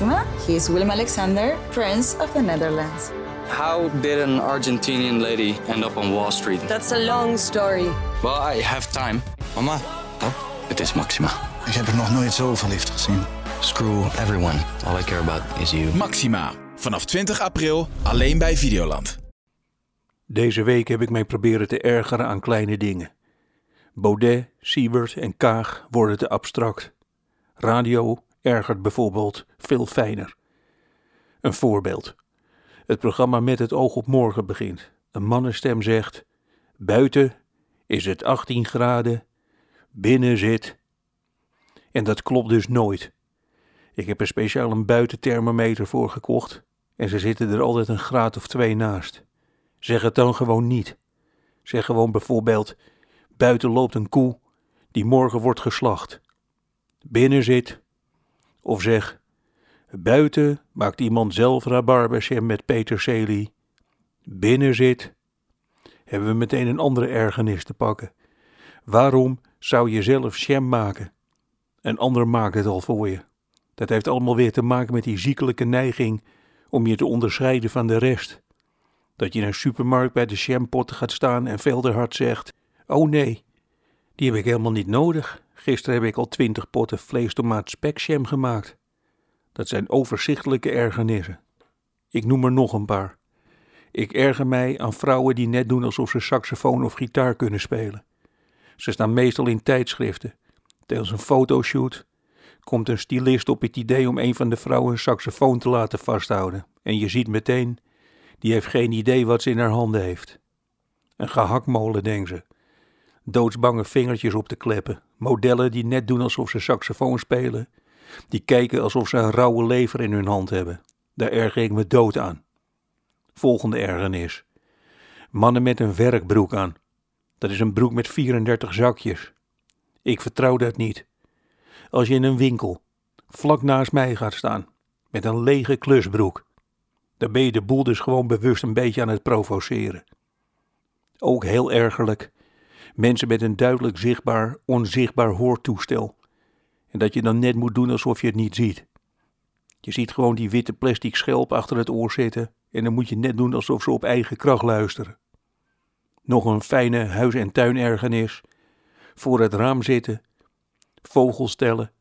Maxima, he is Willem Alexander, Prince of the Netherlands. How did an Argentinian lady end up on Wall Street? That's a long story. Well, I have time. Mama, Oh, het is Maxima. ik heb er nog nooit zo verliefd gezien. Screw everyone. All I care about is you. Maxima. Vanaf 20 april alleen bij Videoland. Deze week heb ik mij proberen te ergeren aan kleine dingen. Baudet, Siebert en Kaag worden te abstract. Radio ergert bijvoorbeeld veel fijner. Een voorbeeld. Het programma Met het oog op morgen begint. Een mannenstem zegt: Buiten is het 18 graden, binnen zit. En dat klopt dus nooit. Ik heb er speciaal een buitenthermometer voor gekocht en ze zitten er altijd een graad of twee naast. Zeg het dan gewoon niet. Zeg gewoon bijvoorbeeld: buiten loopt een koe die morgen wordt geslacht. Binnen zit. Of zeg: buiten maakt iemand zelf rabarberjam met peterselie. Binnen zit. Hebben we meteen een andere ergernis te pakken. Waarom zou je zelf jam maken? Een ander maakt het al voor je. Dat heeft allemaal weer te maken met die ziekelijke neiging om je te onderscheiden van de rest. Dat je in een supermarkt bij de jampotten gaat staan en veel te hard zegt: Oh nee, die heb ik helemaal niet nodig. Gisteren heb ik al twintig potten vlees, tomaat, spekjam gemaakt. Dat zijn overzichtelijke ergernissen. Ik noem er nog een paar. Ik erger mij aan vrouwen die net doen alsof ze saxofoon of gitaar kunnen spelen. Ze staan meestal in tijdschriften. Tijdens een fotoshoot komt een stylist op het idee om een van de vrouwen een saxofoon te laten vasthouden. En je ziet meteen, die heeft geen idee wat ze in haar handen heeft. Een gehaktmolen, denkt ze. Doodsbange vingertjes op te kleppen. Modellen die net doen alsof ze saxofoon spelen. Die kijken alsof ze een rauwe lever in hun hand hebben. Daar erger ik me dood aan. Volgende ergernis. Mannen met een werkbroek aan. Dat is een broek met 34 zakjes. Ik vertrouw dat niet. Als je in een winkel vlak naast mij gaat staan met een lege klusbroek, dan ben je de boel dus gewoon bewust een beetje aan het provoceren. Ook heel ergerlijk, mensen met een duidelijk zichtbaar, onzichtbaar hoortoestel. En dat je dan net moet doen alsof je het niet ziet. Je ziet gewoon die witte plastic schelp achter het oor zitten en dan moet je net doen alsof ze op eigen kracht luisteren. Nog een fijne huis- en tuinergernis. Voor het raam zitten, vogels tellen,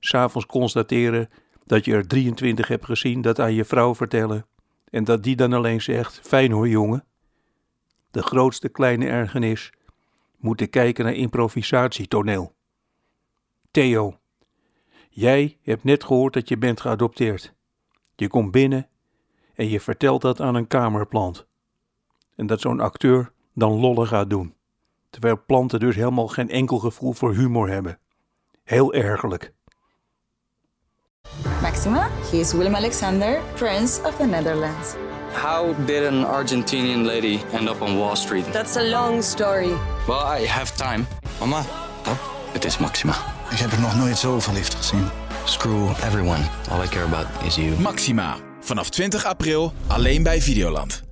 s'avonds constateren dat je er 23 hebt gezien, dat aan je vrouw vertellen en dat die dan alleen zegt: Fijn hoor, jongen. De grootste kleine ergernis: moeten kijken naar improvisatietoneel. Theo, jij hebt net gehoord dat je bent geadopteerd. Je komt binnen en je vertelt dat aan een kamerplant. En dat zo'n acteur dan lollen gaat doen. Terwijl planten dus helemaal geen enkel gevoel voor humor hebben. Heel ergerlijk. Maxima, he is Willem Alexander, Prince of the Netherlands. How did an Argentinian lady end up on Wall Street? That's a long story. Well, I have time. Mama, Oh, het is Maxima. ik heb er nog nooit zo verliefd gezien. Screw everyone. All I care about is you. Maxima. Vanaf 20 april alleen bij Videoland.